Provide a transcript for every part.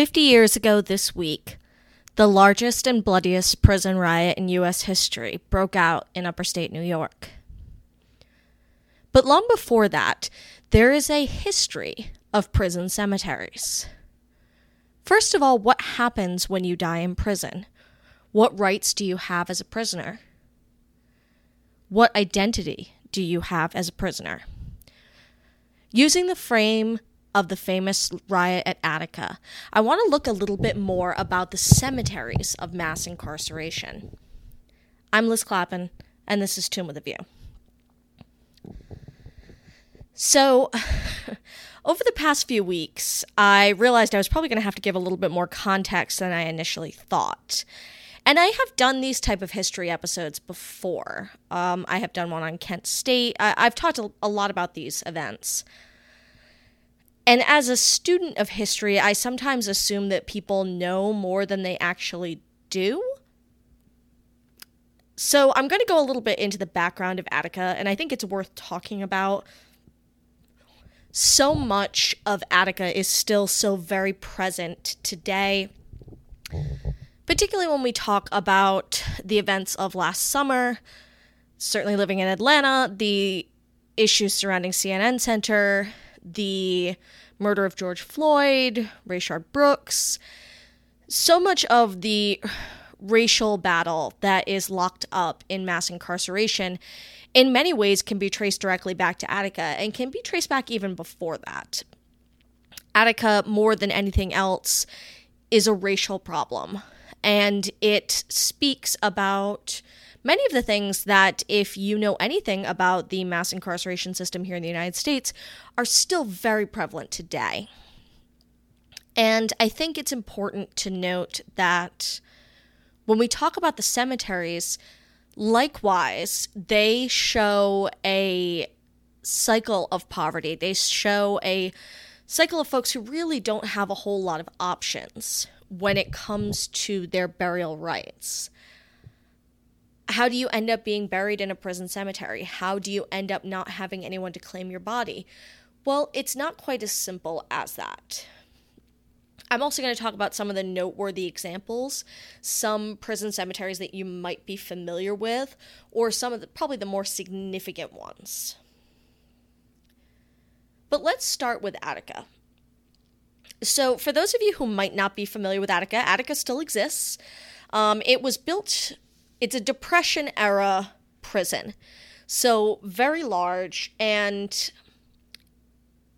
50 years ago this week, the largest and bloodiest prison riot in U.S. history broke out in upper state New York. But long before that, there is a history of prison cemeteries. First of all, what happens when you die in prison? What rights do you have as a prisoner? What identity do you have as a prisoner? Using the frame of the famous riot at Attica, I want to look a little bit more about the cemeteries of mass incarceration. I'm Liz Clappin, and this is Tomb With a View. So, over the past few weeks, I realized I was probably going to have to give a little bit more context than I initially thought. And I have done these type of history episodes before. Um, I have done one on Kent State. I- have talked a-, a lot about these events. And as a student of history, I sometimes assume that people know more than they actually do. So I'm going to go a little bit into the background of Attica, and I think it's worth talking about. So much of Attica is still so very present today, particularly when we talk about the events of last summer. Certainly living in Atlanta, the issues surrounding CNN Center, the murder of George Floyd, Rayshard Brooks. So much of the racial battle that is locked up in mass incarceration in many ways can be traced directly back to Attica and can be traced back even before that. Attica, more than anything else, is a racial problem, and it speaks about many of the things that, if you know anything about the mass incarceration system here in the United States, are still very prevalent today. And I think it's important to note that when we talk about the cemeteries, likewise, they show a cycle of poverty. They show a cycle of folks who really don't have a whole lot of options when it comes to their burial rights how do you end up being buried in a prison cemetery? How do you end up not having anyone to claim your body? Well, it's not quite as simple as that. I'm also going to talk about some of the noteworthy examples, some prison cemeteries that you might be familiar with, or some of the probably the more significant ones. But let's start with Attica. So, for those of you who might not be familiar with Attica, Attica still exists. Um, it was built it's a depression era prison. So very large and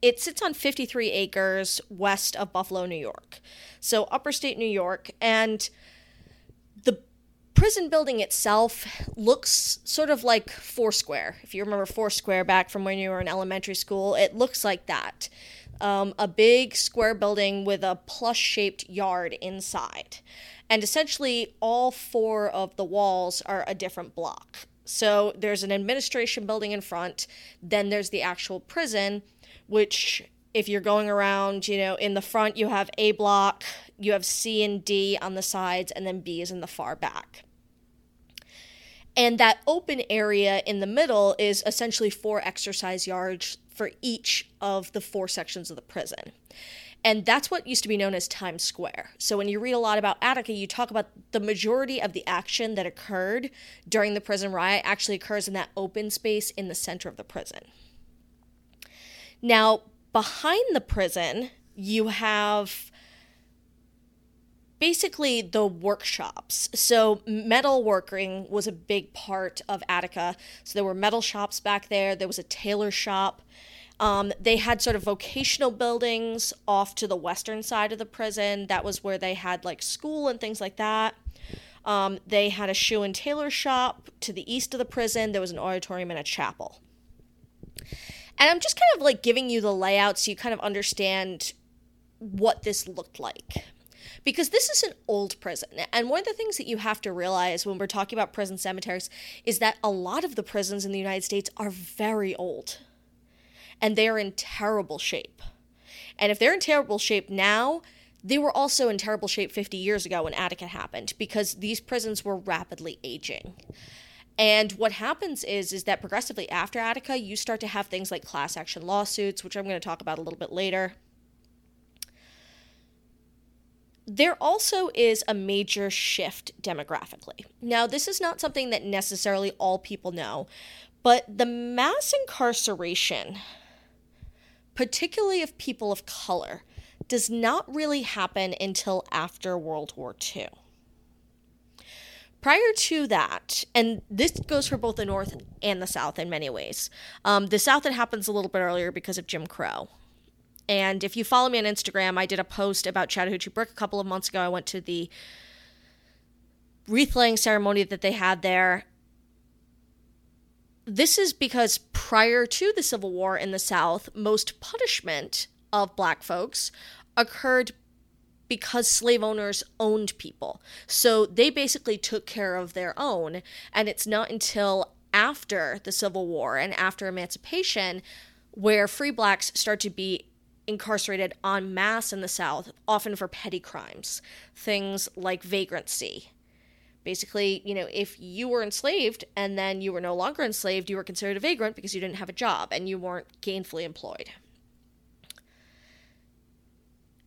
it sits on 53 acres west of Buffalo, New York. So upper state New York and the prison building itself looks sort of like Foursquare. If you remember Foursquare back from when you were in elementary school, it looks like that. Um, a big square building with a plush shaped yard inside. And essentially, all four of the walls are a different block. So there's an administration building in front, then there's the actual prison, which if you're going around, you know, in the front you have A block, you have C and D on the sides, and then B is in the far back. And that open area in the middle is essentially four exercise yards for each of the four sections of the prison. And that's what used to be known as Times Square. So when you read a lot about Attica, you talk about the majority of the action that occurred during the prison riot actually occurs in that open space in the center of the prison. Now, behind the prison, you have basically the workshops. So metal working was a big part of Attica. So there were metal shops back there. There was a tailor shop. Um, they had sort of vocational buildings off to the western side of the prison. That was where they had like school and things like that. Um, they had a shoe and tailor shop to the east of the prison. There was an auditorium and a chapel. And I'm just kind of like giving you the layout so you kind of understand what this looked like. Because this is an old prison. And one of the things that you have to realize when we're talking about prison cemeteries is that a lot of the prisons in the United States are very old and they're in terrible shape. And if they're in terrible shape now, they were also in terrible shape 50 years ago when Attica happened because these prisons were rapidly aging. And what happens is is that progressively after Attica, you start to have things like class action lawsuits, which I'm going to talk about a little bit later. there also is a major shift demographically. Now, this is not something that necessarily all people know, but the mass incarceration, particularly of people of color, does not really happen until after World War II. Prior to that, and this goes for both the North and the South in many ways, um, the South it happens a little bit earlier because of Jim Crow. And if you follow me on Instagram, I did a post about Chattahoochee Brick a couple of months ago. I went to the wreath laying ceremony that they had there. This is because prior to the Civil War in the South, most punishment of black folks occurred because slave owners owned people. So they basically took care of their own. And it's not until after the Civil War and after emancipation where free blacks start to be incarcerated en masse in the South, often for petty crimes, things like vagrancy. Basically, you know, if you were enslaved and then you were no longer enslaved, you were considered a vagrant because you didn't have a job and you weren't gainfully employed.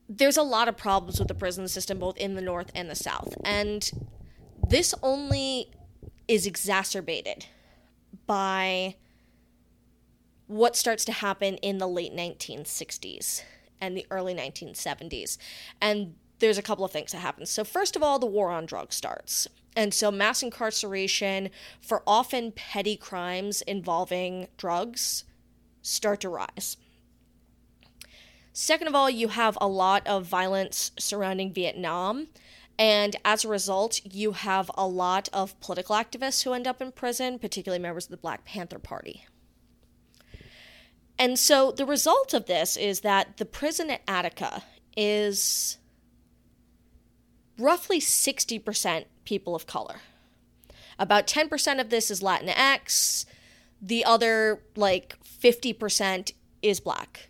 There's a lot of problems with the prison system, both in the North and the South. And this only is exacerbated by what starts to happen in the late 1960s and the early 1970s. And there's a couple of things that happen. So, first of all, the war on drugs starts. And so, mass incarceration for often petty crimes involving drugs start to rise. Second of all, you have a lot of violence surrounding Vietnam. And as a result, you have a lot of political activists who end up in prison, particularly members of the Black Panther Party. And so the result of this is that the prison at Attica is roughly 60% people of color. About 10% of this is Latinx. The other, like 50%, is black.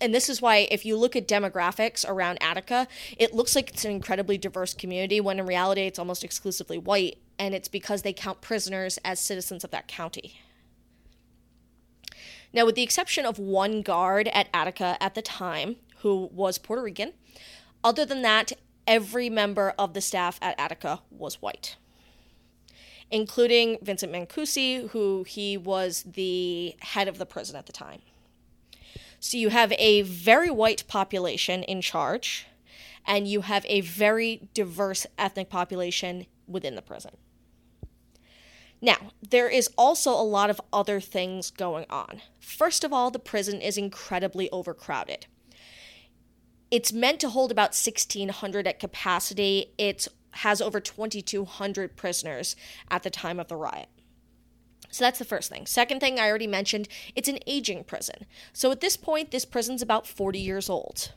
And this is why, if you look at demographics around Attica, it looks like it's an incredibly diverse community when in reality it's almost exclusively white. And it's because they count prisoners as citizens of that county. Now, with the exception of one guard at Attica at the time, who was Puerto Rican, other than that, every member of the staff at Attica was white, including Vincent Mancusi, who he was the head of the prison at the time. So you have a very white population in charge, and you have a very diverse ethnic population within the prison. Now, there is also a lot of other things going on. First of all, the prison is incredibly overcrowded. It's meant to hold about 1,600 at capacity. It has over 2,200 prisoners at the time of the riot. So that's the first thing. Second thing I already mentioned, it's an aging prison. So at this point, this prison's about 40 years old.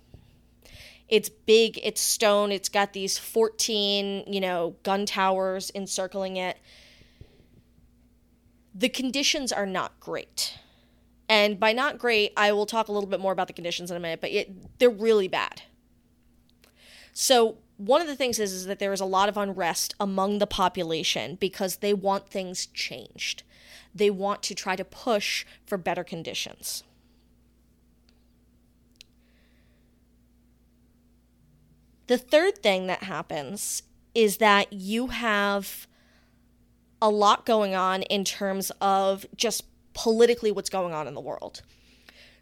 It's big, it's stone, it's got these 14, you know, gun towers encircling it the conditions are not great. And by not great, I will talk a little bit more about the conditions in a minute, but it, they're really bad. So, one of the things is, is that there is a lot of unrest among the population because they want things changed. They want to try to push for better conditions. The third thing that happens is that you have a lot going on in terms of just politically what's going on in the world.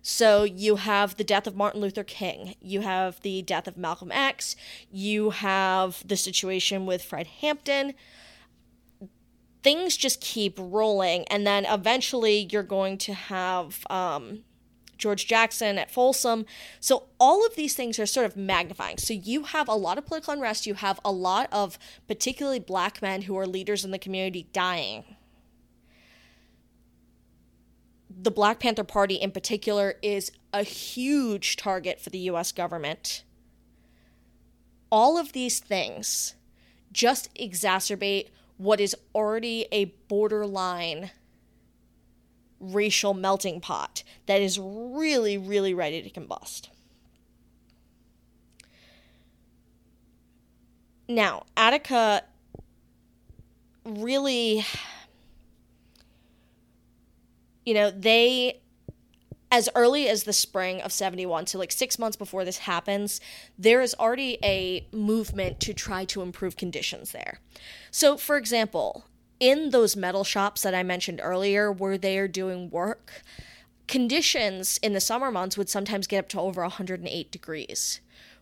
So you have the death of Martin Luther King, you have the death of Malcolm X, you have the situation with Fred Hampton. Things just keep rolling, and then eventually you're going to have um, George Jackson at Folsom. So all of these things are sort of magnifying. So you have a lot of political unrest, you have a lot of particularly black men who are leaders in the community dying. The Black Panther Party in particular is a huge target for the US government. All of these things just exacerbate what is already a borderline racial melting pot that is really, really ready to combust. Now, Attica really, you know, they, as early as the spring of 71, so like six months before this happens, there is already a movement to try to improve conditions there. So, for example, in those metal shops that I mentioned earlier where they are doing work, conditions in the summer months would sometimes get up to over 108 degrees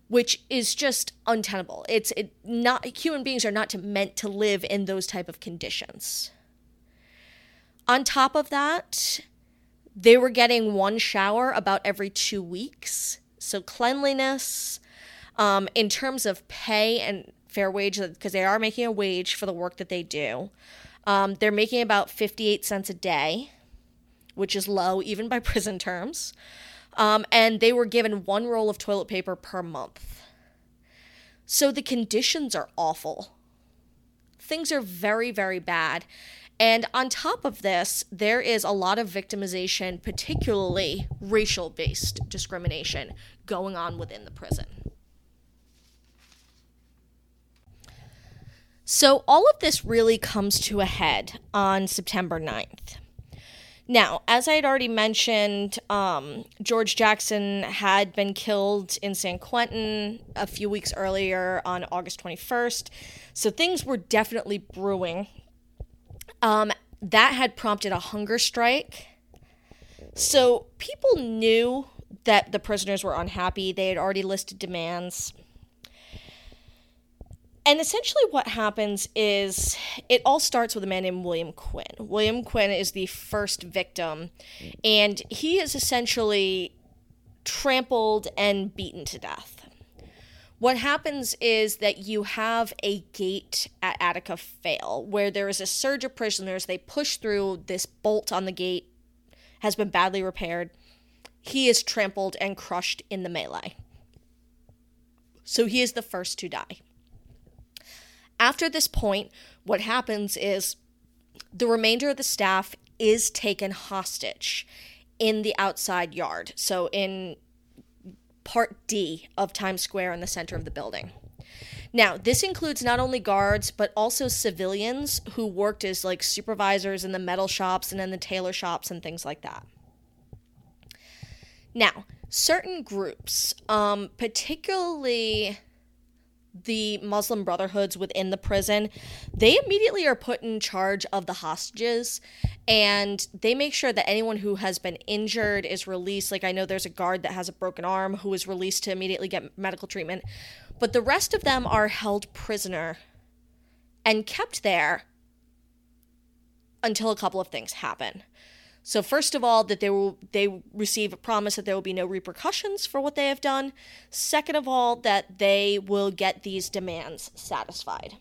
which is just untenable it's it not human beings are not to, meant to live in those type of conditions on top of that they were getting one shower about every two weeks so cleanliness um, in terms of pay and fair wage because they are making a wage for the work that they do um, they're making about 58 cents a day which is low even by prison terms. Um, and they were given one roll of toilet paper per month. So the conditions are awful. Things are very, very bad. And on top of this, there is a lot of victimization, particularly racial based discrimination, going on within the prison. So, all of this really comes to a head on September 9th. Now, as I had already mentioned, um, George Jackson had been killed in San Quentin a few weeks earlier on August 21st. So things were definitely brewing. Um, that had prompted a hunger strike. So people knew that the prisoners were unhappy. They had already listed demands. And essentially, what happens is it all starts with a man named William Quinn. William Quinn is the first victim, and he is essentially trampled and beaten to death. What happens is that you have a gate at Attica fail where there is a surge of prisoners. They push through, this bolt on the gate has been badly repaired. He is trampled and crushed in the melee. So he is the first to die. After this point, what happens is the remainder of the staff is taken hostage in the outside yard. So in part D of Times Square in the center of the building. Now, this includes not only guards, but also civilians who worked as like supervisors in the metal shops and in the tailor shops and things like that. Now, certain groups, um, particularly the Muslim brotherhoods within the prison, they immediately are put in charge of the hostages and they make sure that anyone who has been injured is released. Like, I know there's a guard that has a broken arm who is released to immediately get medical treatment, but the rest of them are held prisoner and kept there until a couple of things happen. So first of all, that they will they receive a promise that there will be no repercussions for what they have done. Second of all, that they will get these demands satisfied.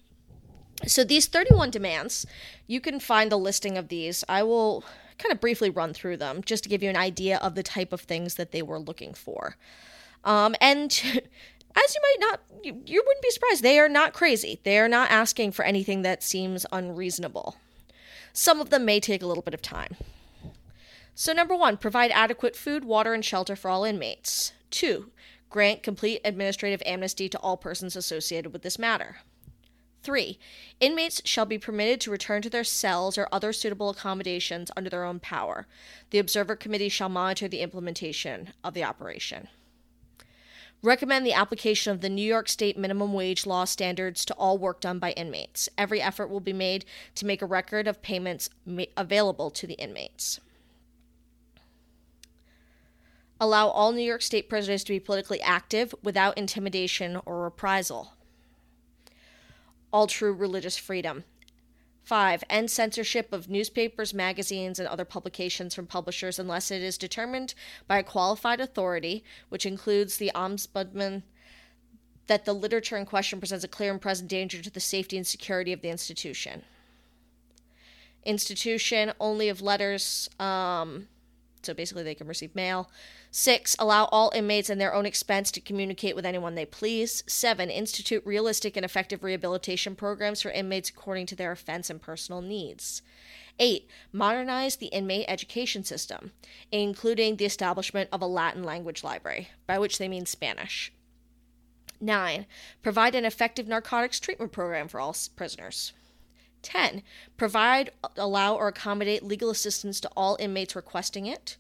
So these 31 demands, you can find a listing of these. I will kind of briefly run through them just to give you an idea of the type of things that they were looking for. Um, and as you might not, you, you wouldn't be surprised, they are not crazy. They are not asking for anything that seems unreasonable. Some of them may take a little bit of time. So, number one, provide adequate food, water, and shelter for all inmates. Two, grant complete administrative amnesty to all persons associated with this matter. 3. Inmates shall be permitted to return to their cells or other suitable accommodations under their own power. The Observer Committee shall monitor the implementation of the operation. Recommend the application of the New York State minimum wage law standards to all work done by inmates. Every effort will be made to make a record of payments ma- available to the inmates allow all New York State prisoners to be politically active without intimidation or reprisal. All true religious freedom. 5. End censorship of newspapers, magazines, and other publications from publishers unless it is determined by a qualified authority, which includes the Ombudsman, that the literature in question presents a clear and present danger to the safety and security of the institution. Institution only of letters, um, so basically they can receive mail. Six, allow all inmates in their own expense to communicate with anyone they please. Seven, institute realistic and effective rehabilitation programs for inmates according to their offense and personal needs. Eight, modernize the inmate education system, including the establishment of a Latin language library, by which they mean Spanish. Nine, provide an effective narcotics treatment program for all prisoners. 10. Provide, allow, or accommodate legal assistance to all inmates requesting it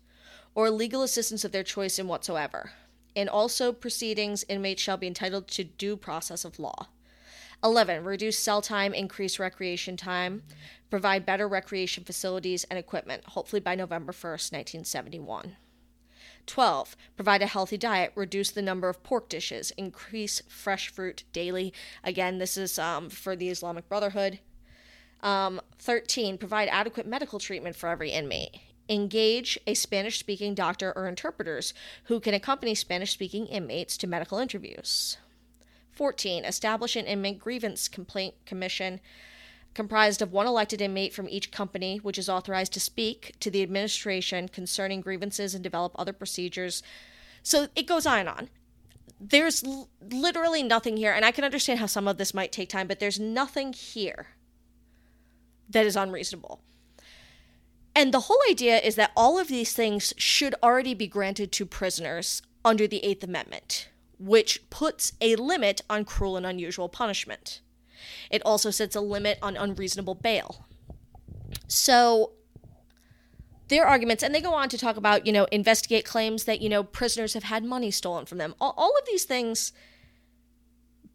or legal assistance of their choice in whatsoever. In also proceedings, inmates shall be entitled to due process of law. 11. Reduce cell time, increase recreation time, provide better recreation facilities and equipment, hopefully by November 1st, 1971. 12. Provide a healthy diet, reduce the number of pork dishes, increase fresh fruit daily. Again, this is um, for the Islamic Brotherhood. Um, 13. Provide adequate medical treatment for every inmate. Engage a Spanish speaking doctor or interpreters who can accompany Spanish speaking inmates to medical interviews. 14. Establish an inmate grievance complaint commission comprised of one elected inmate from each company, which is authorized to speak to the administration concerning grievances and develop other procedures. So it goes on and on. There's l- literally nothing here, and I can understand how some of this might take time, but there's nothing here that is unreasonable. And the whole idea is that all of these things should already be granted to prisoners under the Eighth Amendment, which puts a limit on cruel and unusual punishment. It also sets a limit on unreasonable bail. So their arguments, and they go on to talk about, you know, investigate claims that, you know, prisoners have had money stolen from them. All, all of these things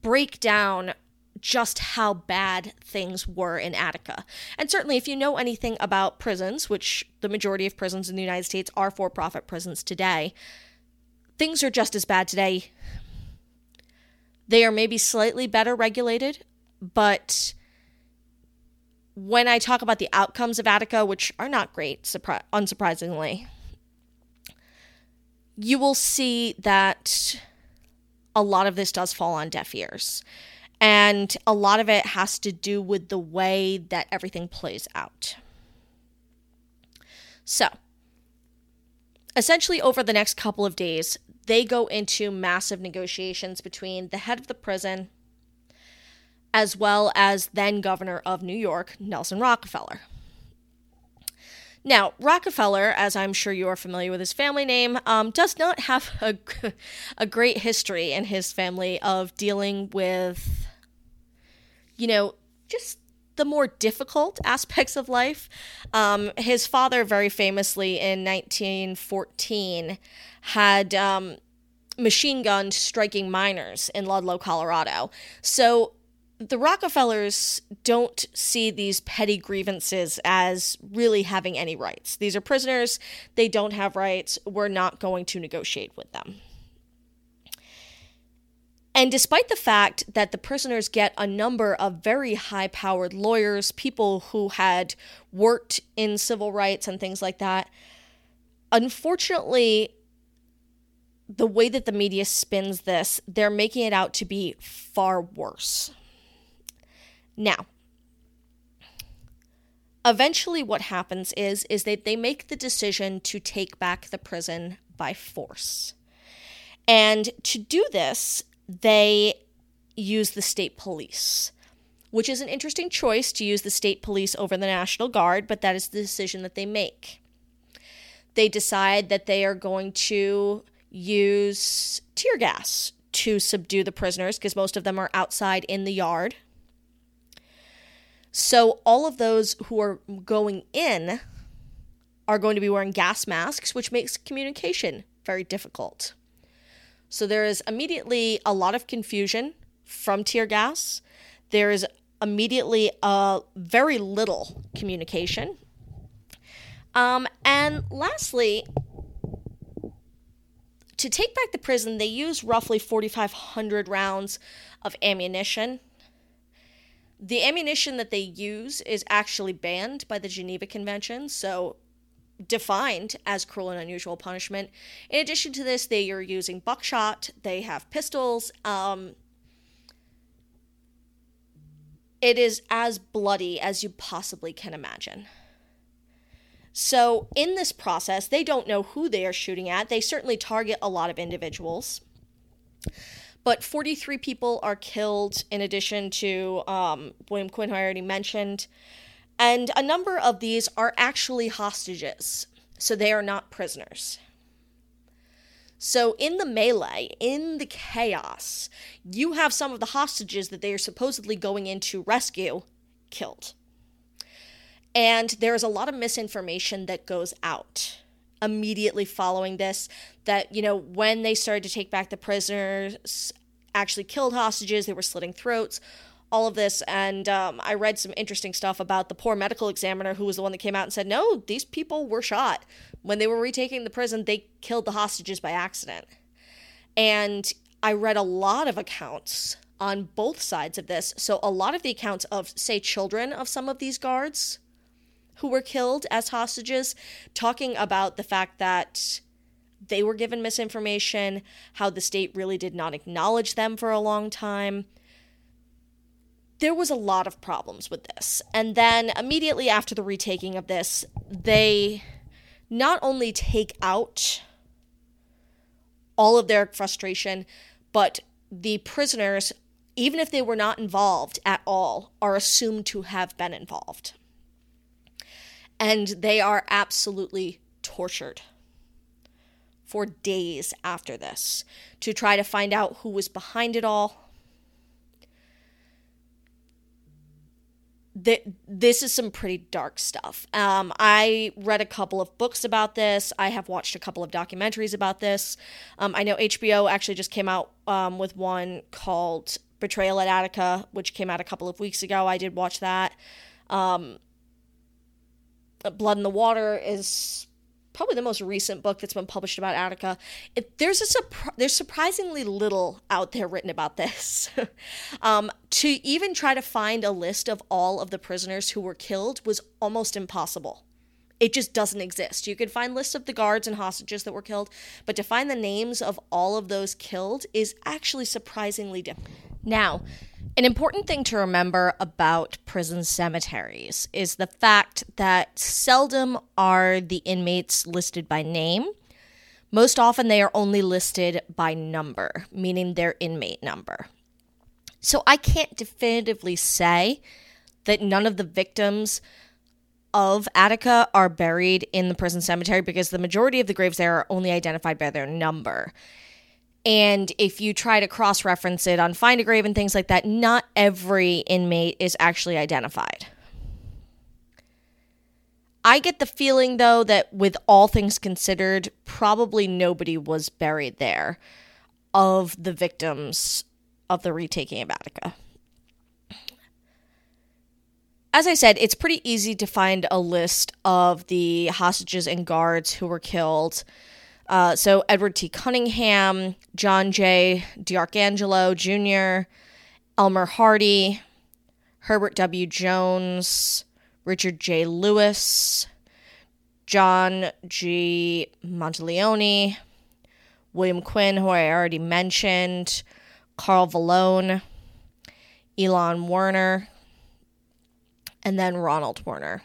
break down just how bad things were in Attica. And certainly, if you know anything about prisons, which the majority of prisons in the United States are for profit prisons today, things are just as bad today. They are maybe slightly better regulated, but when I talk about the outcomes of Attica, which are not great, surpri- unsurprisingly, you will see that a lot of this does fall on deaf ears. And a lot of it has to do with the way that everything plays out. So, essentially, over the next couple of days, they go into massive negotiations between the head of the prison as well as then governor of New York, Nelson Rockefeller. Now, Rockefeller, as I'm sure you are familiar with his family name, um, does not have a, a great history in his family of dealing with, you know, just the more difficult aspects of life. Um, his father, very famously in 1914, had um, machine guns striking miners in Ludlow, Colorado. So the Rockefellers don't see these petty grievances as really having any rights. These are prisoners, they don't have rights, we're not going to negotiate with them. And despite the fact that the prisoners get a number of very high powered lawyers, people who had worked in civil rights and things like that, unfortunately, the way that the media spins this, they're making it out to be far worse. Now, eventually what happens is is that they make the decision to take back the prison by force. And to do this, they use the state police, which is an interesting choice to use the state police over the National Guard, but that is the decision that they make. They decide that they are going to use tear gas to subdue the prisoners because most of them are outside in the yard so all of those who are going in are going to be wearing gas masks, which makes communication very difficult. So there is immediately a lot of confusion from tear gas. There is immediately a very little communication. Um, and lastly, to take back the prison, they use roughly 4,500 rounds of ammunition the ammunition that they use is actually banned by the Geneva Convention, so defined as cruel and unusual punishment. In addition to this, they are using buckshot, they have pistols. Um, it is as bloody as you possibly can imagine. So, in this process, they don't know who they are shooting at. They certainly target a lot of individuals but 43 people are killed in addition to um, William Quinn, who I already mentioned. And a number of these are actually hostages, so they are not prisoners. So, in the melee, in the chaos, you have some of the hostages that they are supposedly going in to rescue killed. And there is a lot of misinformation that goes out. immediately following this that, you know, when they started to take back the prisoners, actually killed hostages, they were slitting throats, all of this. And um, I read some interesting stuff about the poor medical examiner who was the one that came out and said, no, these people were shot. When they were retaking the prison, they killed the hostages by accident. And I read a lot of accounts on both sides of this. So, a lot of the accounts of, say, children of some of these guards who were killed as hostages, talking about the fact that they were given misinformation, how the state really did not acknowledge them for a long time. There was a lot of problems with this. And then immediately after the retaking of this, they not only take out all of their frustration, but the prisoners, even if they were not involved at all, are assumed to have been involved. And they are absolutely tortured for days after this to try to find out who was behind it all. This is some pretty dark stuff. Um, I read a couple of books about this. I have watched a couple of documentaries about this. Um, I know HBO actually just came out um, with one called Betrayal at Attica, which came out a couple of weeks ago. I did watch that. Um, Blood in the Water is probably the most recent book that's been published about Attica. It, there's a there's surprisingly little out there written about this. um, to even try to find a list of all of the prisoners who were killed was almost impossible. It just doesn't exist. You can find lists of the guards and hostages that were killed, but to find the names of all of those killed is actually surprisingly difficult. Now, an important thing to remember about prison cemeteries is the fact that seldom are the inmates listed by name. Most often, they are only listed by number, meaning their inmate number. So I can't definitively say that none of the victims of Attica are buried in the prison cemetery because the majority of the graves there are only identified by their number. And if you try to cross reference it on Find a Grave and things like that, not every inmate is actually identified. I get the feeling, though, that with all things considered, probably nobody was buried there of the victims of the retaking of Attica. As I said, it's pretty easy to find a list of the hostages and guards who were killed uh, so Edward T. Cunningham, John J. D'Arcangelo Jr., Elmer Hardie, Herbert W. Jones, Richard J. Lewis, John G. Monteleone, William Quinn, who I already mentioned, Carl Valone, Elon Werner, and then Ronald Werner.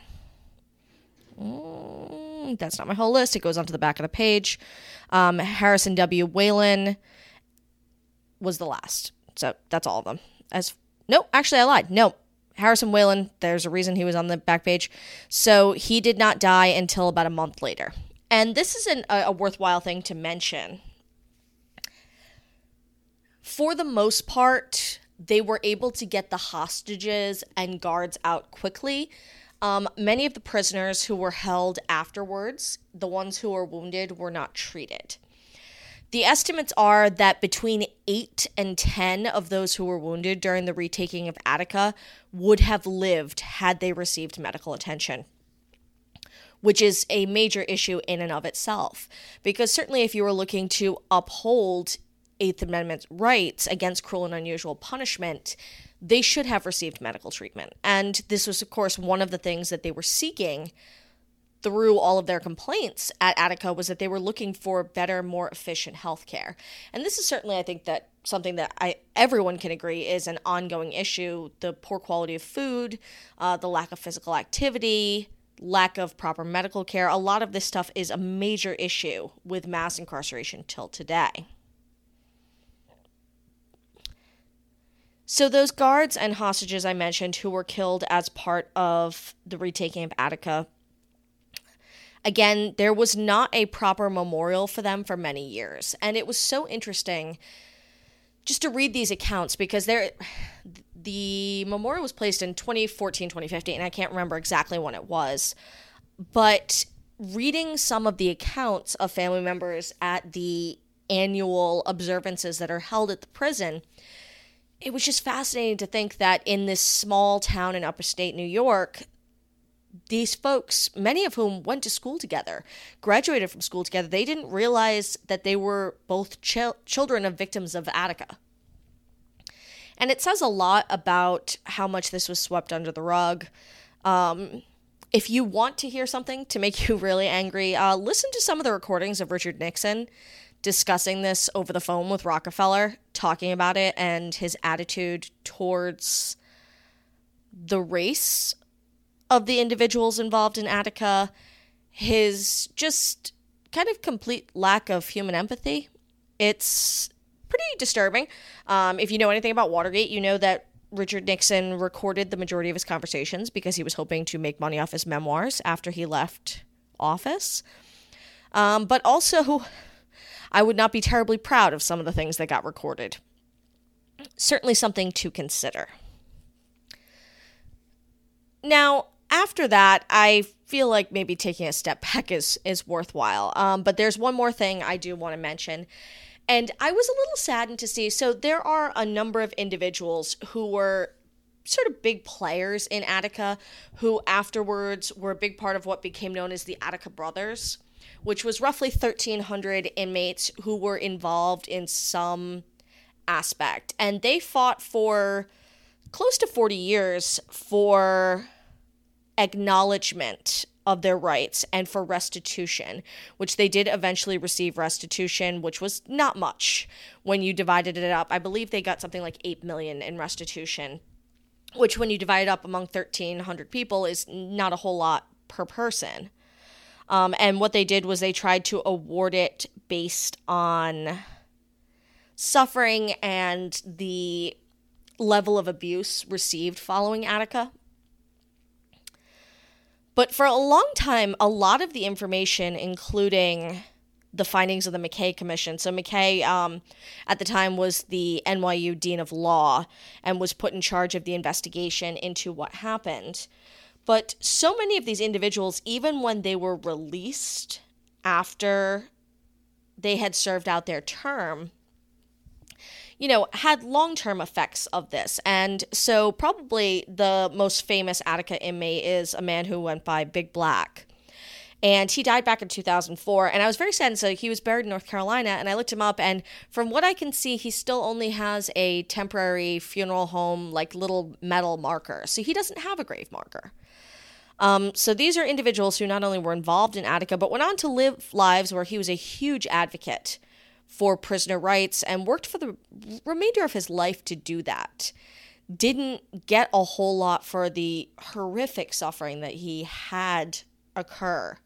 Mm that's not my whole list. It goes onto the back of the page. Um, Harrison W. Whalen was the last. So that's all of them. As no, actually I lied. No, Harrison Whalen, there's a reason he was on the back page. So he did not die until about a month later. And this is an, a, a worthwhile thing to mention. For the most part, they were able to get the hostages and guards out quickly um, many of the prisoners who were held afterwards, the ones who were wounded, were not treated. The estimates are that between 8 and 10 of those who were wounded during the retaking of Attica would have lived had they received medical attention which is a major issue in and of itself. Because certainly, if you were looking to uphold Eighth Amendment rights against cruel and unusual punishment, they should have received medical treatment. And this was, of course, one of the things that they were seeking through all of their complaints at Attica was that they were looking for better, more efficient health care. And this is certainly, I think, that something that I everyone can agree is an ongoing issue: the poor quality of food, uh, the lack of physical activity, lack of proper medical care. A lot of this stuff is a major issue with mass incarceration till today. So, those guards and hostages I mentioned who were killed as part of the retaking of Attica, again, there was not a proper memorial for them for many years. And it was so interesting just to read these accounts because there the memorial was placed in 2014 2015 and i can't remember exactly when it was but reading some of the accounts of family members at the annual observances that are held at the prison, it was just fascinating to think that in this small town in upstate New York, these folks, many of whom went to school together, graduated from school together, they didn't realize that they were both ch- children of victims of Attica. And it says a lot about how much this was swept under the rug. Um, if you want to hear something to make you really angry, uh, listen to some of the recordings of Richard Nixon discussing this over the phone with Rockefeller, talking about it and his attitude towards the race of the individuals involved in Attica, his just kind of complete lack of human empathy. It's pretty disturbing. Um, if you know anything about Watergate, you know that Richard Nixon recorded the majority of his conversations because he was hoping to make money off his memoirs after he left office. Um, but also, I would not be terribly proud of some of the things that got recorded. Certainly something to consider. Now, after that, I feel like maybe taking a step back is is worthwhile. Um, but there's one more thing I do want to mention. And I was a little saddened to see. So there are a number of individuals who were sort of big players in Attica who afterwards were a big part of what became known as the Attica Brothers, which was roughly 1,300 inmates who were involved in some aspect. And they fought for close to 40 years for acknowledgement of their rights and for restitution, which they did eventually receive restitution, which was not much when you divided it up. I believe they got something like 8 million in restitution, which when you divide it up among 1300 people is not a whole lot per person. Um, and what they did was they tried to award it based on suffering and the level of abuse received following Attica but for a long time, a lot of the information, including the findings of the McKay Commission. So McKay, um, at the time, was the NYU Dean of Law and was put in charge of the investigation into what happened. But so many of these individuals, even when they were released after they had served out their term, you know, had long term effects of this. And so, probably the most famous Attica inmate is a man who went by Big Black. And he died back in 2004. And I was very sad. So he was buried in North Carolina. And I looked him up. And from what I can see, he still only has a temporary funeral home, like little metal marker. So he doesn't have a grave marker. Um, so these are individuals who not only were involved in Attica, but went on to live lives where he was a huge advocate for prisoner rights and worked for the remainder of his life to do that. Didn't get a whole lot for the horrific suffering that he had occur.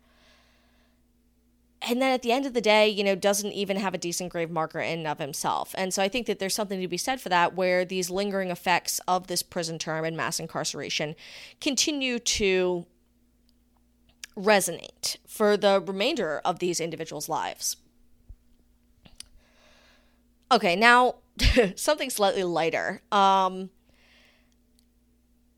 And then at the end of the day, you know, doesn't even have a decent grave marker in and of himself. And so I think that there's something to be said for that, where these lingering effects of this prison term and mass incarceration continue to resonate for the remainder of these individuals' lives. Okay, now something slightly lighter. Um,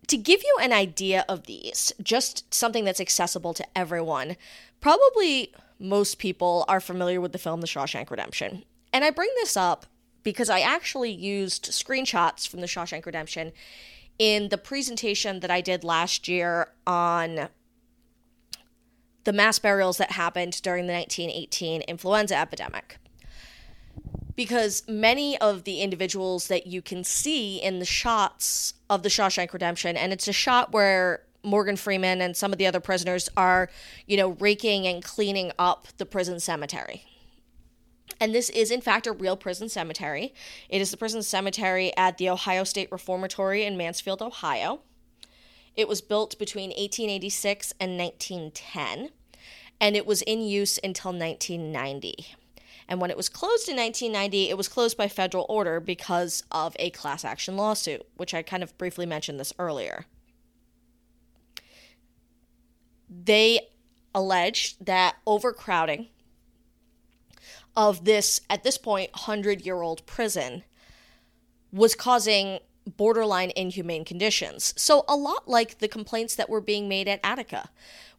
to give you an idea of these, just something that's accessible to everyone, probably most people are familiar with the film The Shawshank Redemption. And I bring this up because I actually used screenshots from The Shawshank Redemption in the presentation that I did last year on the mass burials that happened during the 1918 influenza epidemic because many of the individuals that you can see in the shots of the Shawshank Redemption, and it's a shot where Morgan Freeman and some of the other prisoners are, you know, raking and cleaning up the prison cemetery. And this is, in fact, a real prison cemetery. It is the prison cemetery at the Ohio State Reformatory in Mansfield, Ohio. It was built between 1886 and 1910, and it was in use until 1990. And when it was closed in 1990, it was closed by federal order because of a class action lawsuit, which I kind of briefly mentioned this earlier. They alleged that overcrowding of this, at this point, 100 year old prison was causing borderline inhumane conditions. So a lot like the complaints that were being made at Attica,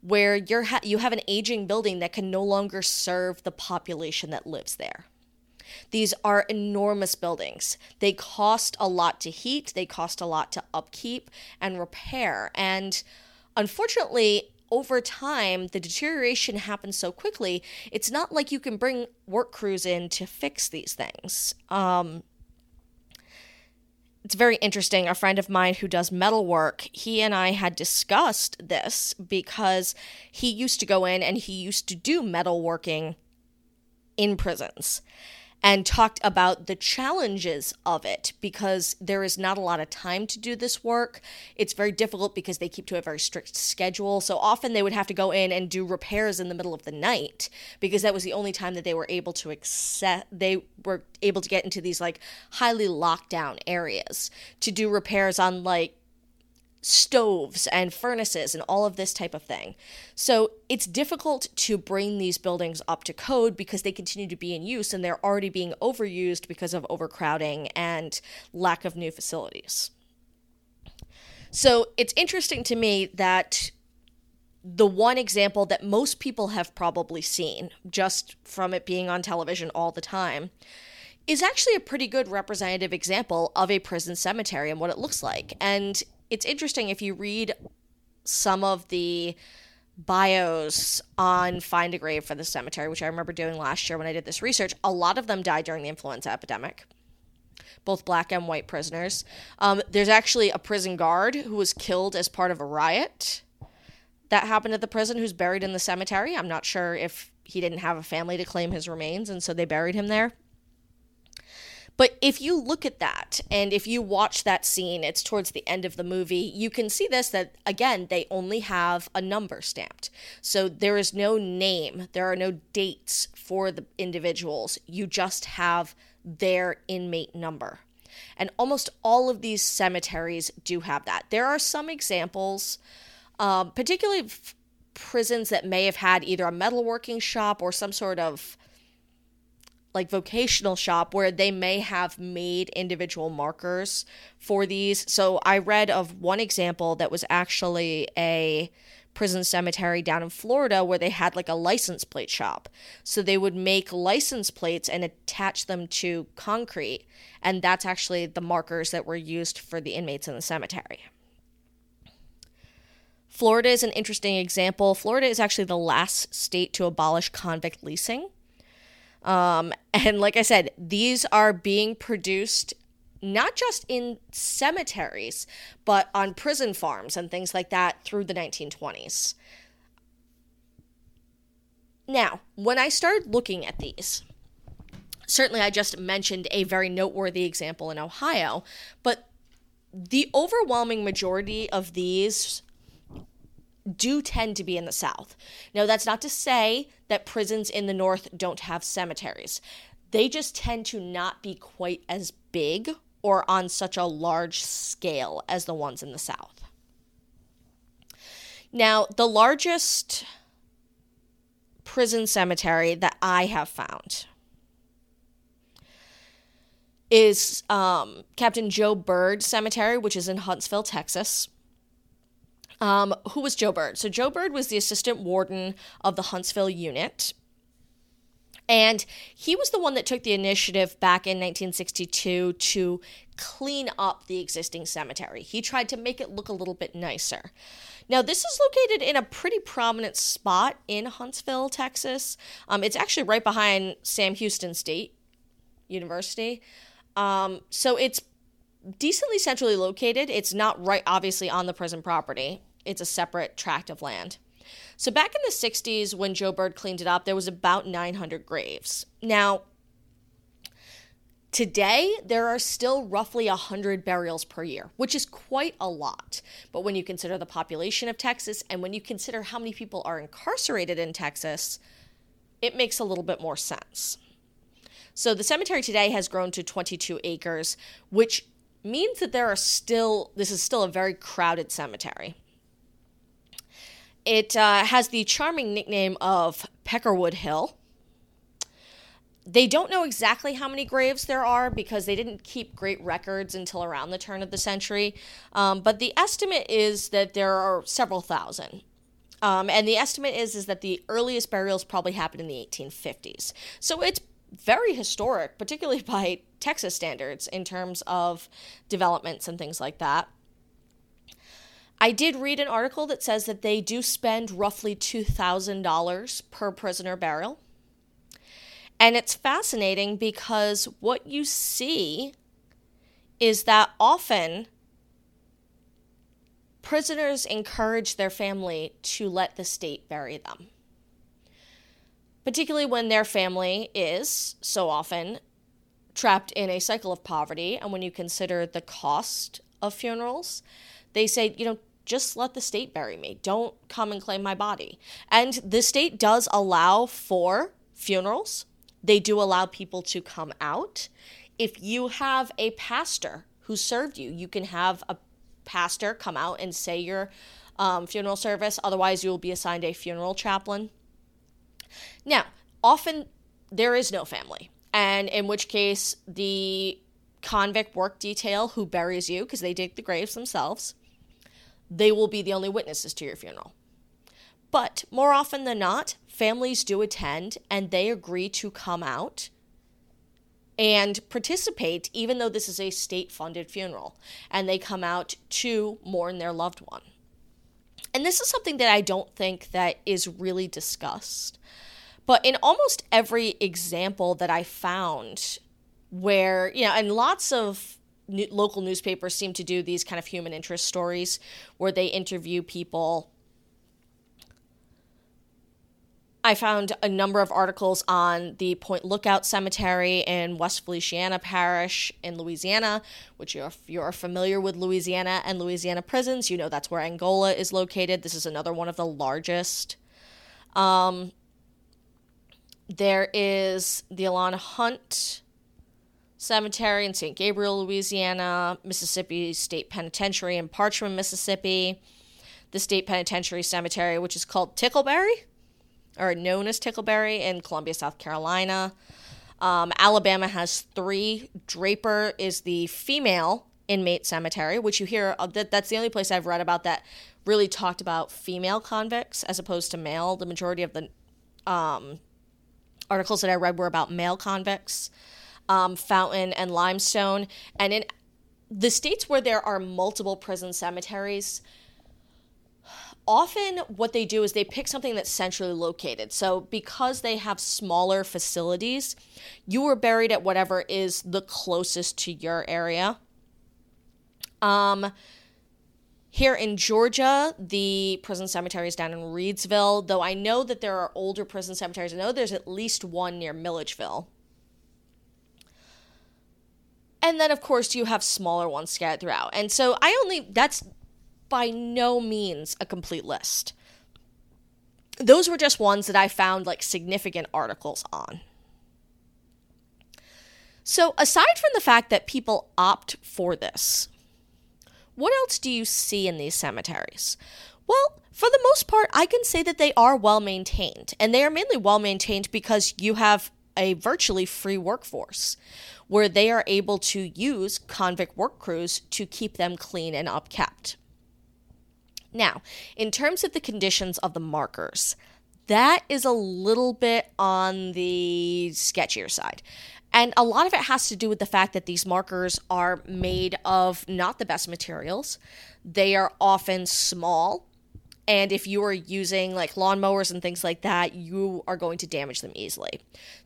where you're ha- you have an aging building that can no longer serve the population that lives there. These are enormous buildings. They cost a lot to heat, they cost a lot to upkeep and repair. And unfortunately, over time, the deterioration happens so quickly, it's not like you can bring work crews in to fix these things. Um, it's very interesting. A friend of mine who does metal work, he and I had discussed this because he used to go in and he used to do metal working in prisons and talked about the challenges of it because there is not a lot of time to do this work. It's very difficult because they keep to a very strict schedule. So often they would have to go in and do repairs in the middle of the night because that was the only time that they were able to accept they were able to get into these like highly locked down areas to do repairs on like stoves and furnaces and all of this type of thing. So it's difficult to bring these buildings up to code because they continue to be in use and they're already being overused because of overcrowding and lack of new facilities. So it's interesting to me that the one example that most people have probably seen, just from it being on television all the time, is actually a pretty good representative example of a prison cemetery and what it looks like. And it's interesting if you read some of the bios on Find a Grave for the cemetery, which I remember doing last year when I did this research, a lot of them died during the influenza epidemic, both black and white prisoners. Um, there's actually a prison guard who was killed as part of a riot that happened at the prison who's buried in the cemetery. I'm not sure if he didn't have a family to claim his remains, and so they buried him there. But if you look at that and if you watch that scene, it's towards the end of the movie, you can see this that again, they only have a number stamped. So there is no name, there are no dates for the individuals. You just have their inmate number. And almost all of these cemeteries do have that. There are some examples, um, particularly prisons that may have had either a metalworking shop or some sort of like vocational shop where they may have made individual markers for these. So I read of one example that was actually a prison cemetery down in Florida where they had like a license plate shop. So they would make license plates and attach them to concrete and that's actually the markers that were used for the inmates in the cemetery. Florida is an interesting example. Florida is actually the last state to abolish convict leasing. Um, and like I said, these are being produced not just in cemeteries, but on prison farms and things like that through the 1920s. Now, when I started looking at these, certainly I just mentioned a very noteworthy example in Ohio, but the overwhelming majority of these do tend to be in the South. Now, that's not to say that prisons in the North don't have cemeteries, they just tend to not be quite as big or on such a large scale as the ones in the South. Now, the largest prison cemetery that I have found is um, Captain Joe Byrd Cemetery, which is in Huntsville, Texas. Um, who was Joe Byrd? So Joe Byrd was the assistant warden of the Huntsville unit. And he was the one that took the initiative back in 1962 to clean up the existing cemetery. He tried to make it look a little bit nicer. Now, this is located in a pretty prominent spot in Huntsville, Texas. Um, it's actually right behind Sam Houston State University. Um, so it's decently centrally located. It's not right, obviously, on the prison property it's a separate tract of land. So back in the 60s, when Joe Byrd cleaned it up, there was about 900 graves. Now, Today, there are still roughly 100 burials per year, which is quite a lot. But when you consider the population of Texas and when you consider how many people are incarcerated in Texas, it makes a little bit more sense. So the cemetery today has grown to 22 acres, which means that there are still, this is still a very crowded cemetery. It uh, has the charming nickname of Peckerwood Hill. they don't know exactly how many graves there are because they didn't keep great records until around the turn of the century. Um, but the estimate is that there are several thousand. Um, and the estimate is is that the earliest burials probably happened in the 1850s. So it's very historic, particularly by Texas standards in terms of developments and things like that. I did read an article that says that they do spend roughly $2,000 per prisoner burial. And it's fascinating because what you see is that often prisoners encourage their family to let the state bury them. Particularly when their family is, so often, trapped in a cycle of poverty. And when you consider the cost of funerals, they say, you know, just let the state bury me. Don't come and claim my body. And the state does allow for funerals, they do allow people to come out. If you have a pastor who served you, you can have a pastor come out and say your um, funeral service. Otherwise, you will be assigned a funeral chaplain. Now, often there is no family, and in which case, the convict work detail who buries you, because they dig the graves themselves, they will be the only witnesses to your funeral. But more often than not, families do attend and they agree to come out and participate, even though this is a state funded funeral, and they come out to mourn their loved one. And this is something that I don't think that is really discussed. But in almost every example that I found where, you know, and lots of local newspapers seem to do these kind of human interest stories where they interview people. I found a number of articles on the Point Lookout Cemetery in West Feliciana Parish in Louisiana, which if you're familiar with Louisiana and Louisiana prisons, you know that's where Angola is located. This is another one of the largest. Um, there is the Elayn Hunt Cemetery in St. Gabriel, Louisiana, Mississippi State Penitentiary in Parchman, Mississippi, the State Penitentiary Cemetery, which is called Tickleberry, or known as Tickleberry in Columbia, South Carolina. Um, Alabama has three. Draper is the female inmate cemetery, which you hear, uh, that, that's the only place I've read about that really talked about female convicts as opposed to male. The majority of the um, articles that I read were about male convicts um, Fountain, and Limestone. And in the states where there are multiple prison cemeteries, often what they do is they pick something that's centrally located. So because they have smaller facilities, you are buried at whatever is the closest to your area. Um, here in Georgia, the prison cemetery is down in Reidsville, though I know that there are older prison cemeteries. I know there's at least one near Milledgeville. And then, of course, you have smaller ones scattered throughout. And so I only, that's by no means a complete list. Those were just ones that I found like significant articles on. So, aside from the fact that people opt for this, what else do you see in these cemeteries? Well, for the most part, I can say that they are well maintained, and they are mainly well maintained because you have a virtually free workforce where they are able to use convict work crews to keep them clean and upkept. Now, in terms of the conditions of the markers, that is a little bit on the sketchier side. And a lot of it has to do with the fact that these markers are made of not the best materials. They are often small and if you are using like lawnmowers and things like that, you are going to damage them easily.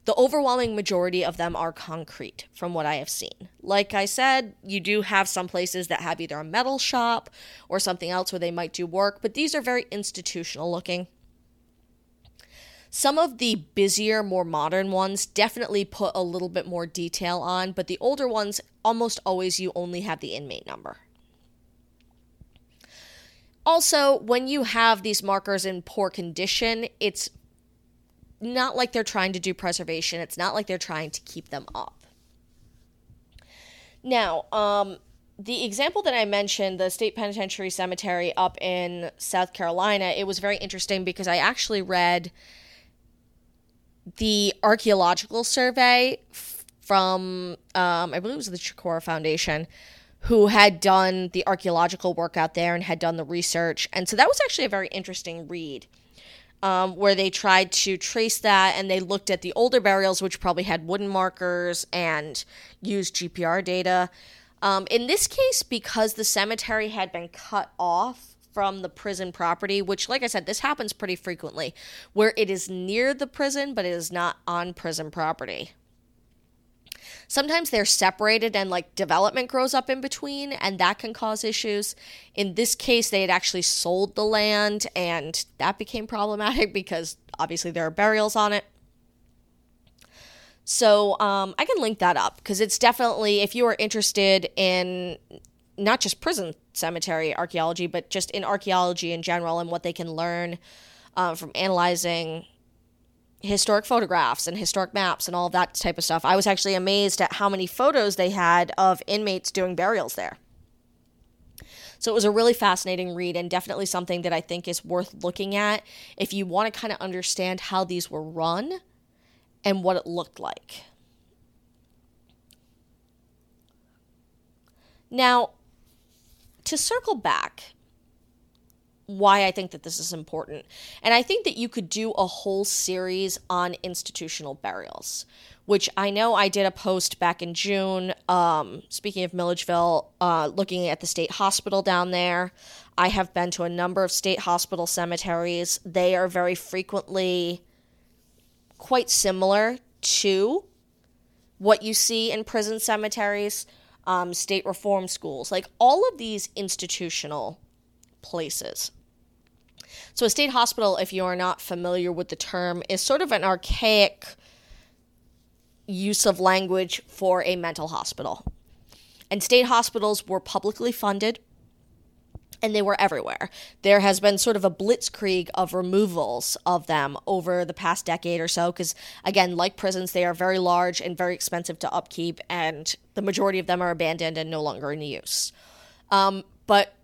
The overwhelming majority of them are concrete, from what I have seen. Like I said, you do have some places that have either a metal shop or something else where they might do work, but these are very institutional looking. Some of the busier, more modern ones definitely put a little bit more detail on, but the older ones, almost always you only have the inmate number. Also, when you have these markers in poor condition, it's not like they're trying to do preservation. It's not like they're trying to keep them up. Now, um, the example that I mentioned, the State Penitentiary Cemetery up in South Carolina, it was very interesting because I actually read the archaeological survey from, um, I believe it was the Chicora Foundation, who had done the archaeological work out there and had done the research. And so that was actually a very interesting read. Um, where they tried to trace that and they looked at the older burials, which probably had wooden markers and used GPR data. Um, in this case, because the cemetery had been cut off from the prison property, which, like I said, this happens pretty frequently, where it is near the prison, but it is not on prison property. Sometimes they're separated and like development grows up in between, and that can cause issues. In this case, they had actually sold the land, and that became problematic because obviously there are burials on it. So um, I can link that up because it's definitely, if you are interested in not just prison cemetery archaeology, but just in archaeology in general and what they can learn uh, from analyzing historic photographs and historic maps and all that type of stuff. I was actually amazed at how many photos they had of inmates doing burials there. So it was a really fascinating read and definitely something that I think is worth looking at if you want to kind of understand how these were run and what it looked like. Now, to circle back, why I think that this is important. And I think that you could do a whole series on institutional burials, which I know I did a post back in June. Um, speaking of Milledgeville, uh, looking at the state hospital down there. I have been to a number of state hospital cemeteries. They are very frequently quite similar to what you see in prison cemeteries, um, state reform schools, like all of these institutional places. So, a state hospital, if you are not familiar with the term, is sort of an archaic use of language for a mental hospital. And state hospitals were publicly funded and they were everywhere. There has been sort of a blitzkrieg of removals of them over the past decade or so, because again, like prisons, they are very large and very expensive to upkeep, and the majority of them are abandoned and no longer in use. Um, but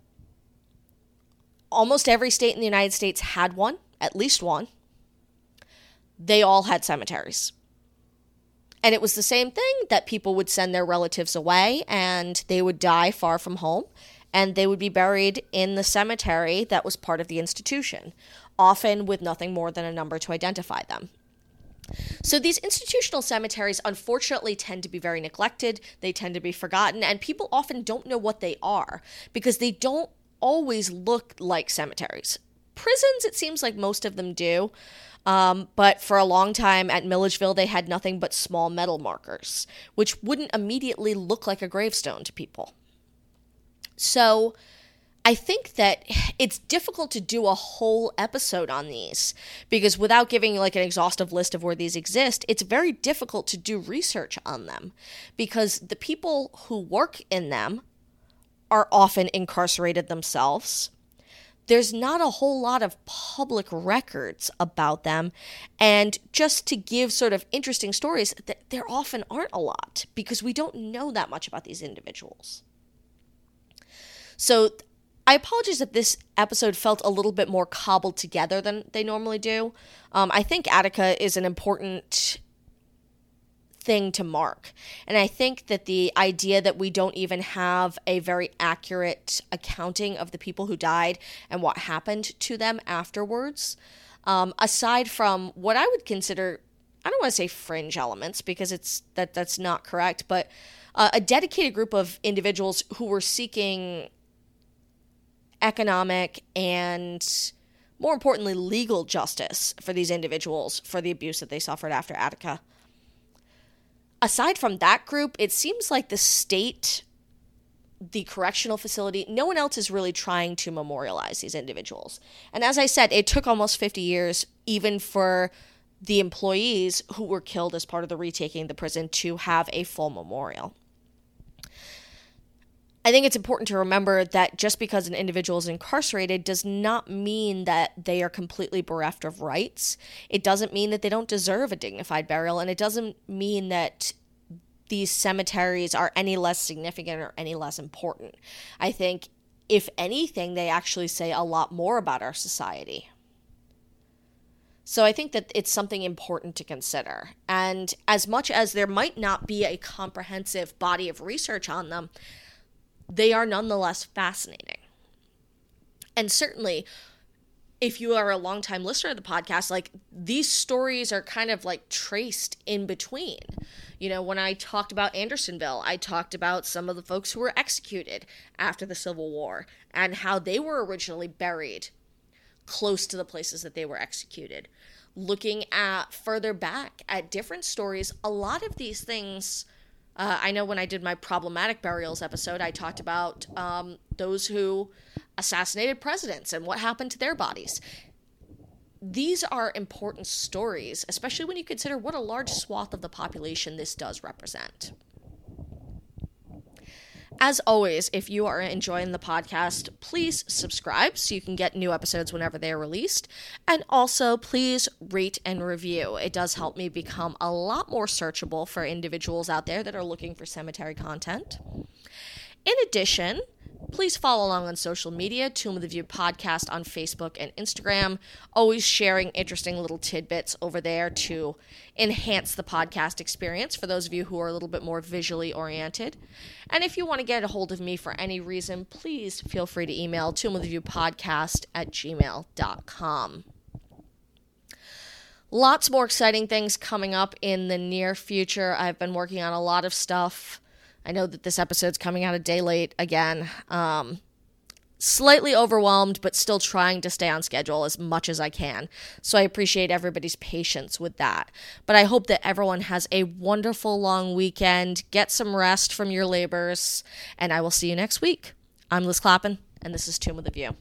almost every state in the United States had one, at least one. They all had cemeteries. And it was the same thing that people would send their relatives away and they would die far from home and they would be buried in the cemetery that was part of the institution, often with nothing more than a number to identify them. So these institutional cemeteries unfortunately tend to be very neglected, they tend to be forgotten, and people often don't know what they are because they don't always look like cemeteries. Prisons, it seems like most of them do. Um, but for a long time at Milledgeville, they had nothing but small metal markers, which wouldn't immediately look like a gravestone to people. So I think that it's difficult to do a whole episode on these because without giving like an exhaustive list of where these exist, it's very difficult to do research on them because the people who work in them are often incarcerated themselves. There's not a whole lot of public records about them. And just to give sort of interesting stories, there often aren't a lot because we don't know that much about these individuals. So I apologize if this episode felt a little bit more cobbled together than they normally do. Um, I think Attica is an important thing to mark. And I think that the idea that we don't even have a very accurate accounting of the people who died and what happened to them afterwards, um, aside from what I would consider, I don't want to say fringe elements because it's that that's not correct, but uh, a dedicated group of individuals who were seeking economic, and more importantly, legal justice for these individuals for the abuse that they suffered after Attica. Aside from that group, it seems like the state, the correctional facility, no one else is really trying to memorialize these individuals. And as I said, it took almost 50 years, even for the employees who were killed as part of the retaking of the prison, to have a full memorial. I think it's important to remember that just because an individual is incarcerated does not mean that they are completely bereft of rights. It doesn't mean that they don't deserve a dignified burial, and it doesn't mean that these cemeteries are any less significant or any less important. I think, if anything, they actually say a lot more about our society. So I think that it's something important to consider. And as much as there might not be a comprehensive body of research on them, they are nonetheless fascinating. And certainly, if you are a longtime listener to the podcast, like these stories are kind of like traced in between. You know, when I talked about Andersonville, I talked about some of the folks who were executed after the Civil War and how they were originally buried close to the places that they were executed. Looking at further back at different stories, a lot of these things. Uh, I know when I did my problematic burials episode, I talked about um, those who assassinated presidents and what happened to their bodies. These are important stories, especially when you consider what a large swath of the population this does represent. As always, if you are enjoying the podcast, please subscribe so you can get new episodes whenever they are released. And also, please rate and review. It does help me become a lot more searchable for individuals out there that are looking for cemetery content. In addition, Please follow along on social media, Tomb With a View podcast on Facebook and Instagram. Always sharing interesting little tidbits over there to enhance the podcast experience for those of you who are a little bit more visually oriented. And if you want to get a hold of me for any reason, please feel free to email Tomb With a View podcast at gmail.com. Lots more exciting things coming up in the near future. I've been working on a lot of stuff I know that this episode's coming out a day late again. Um, slightly overwhelmed, but still trying to stay on schedule as much as I can. So I appreciate everybody's patience with that. But I hope that everyone has a wonderful long weekend. Get some rest from your labors, and I will see you next week. I'm Liz Clappin, and this is Tomb With a View.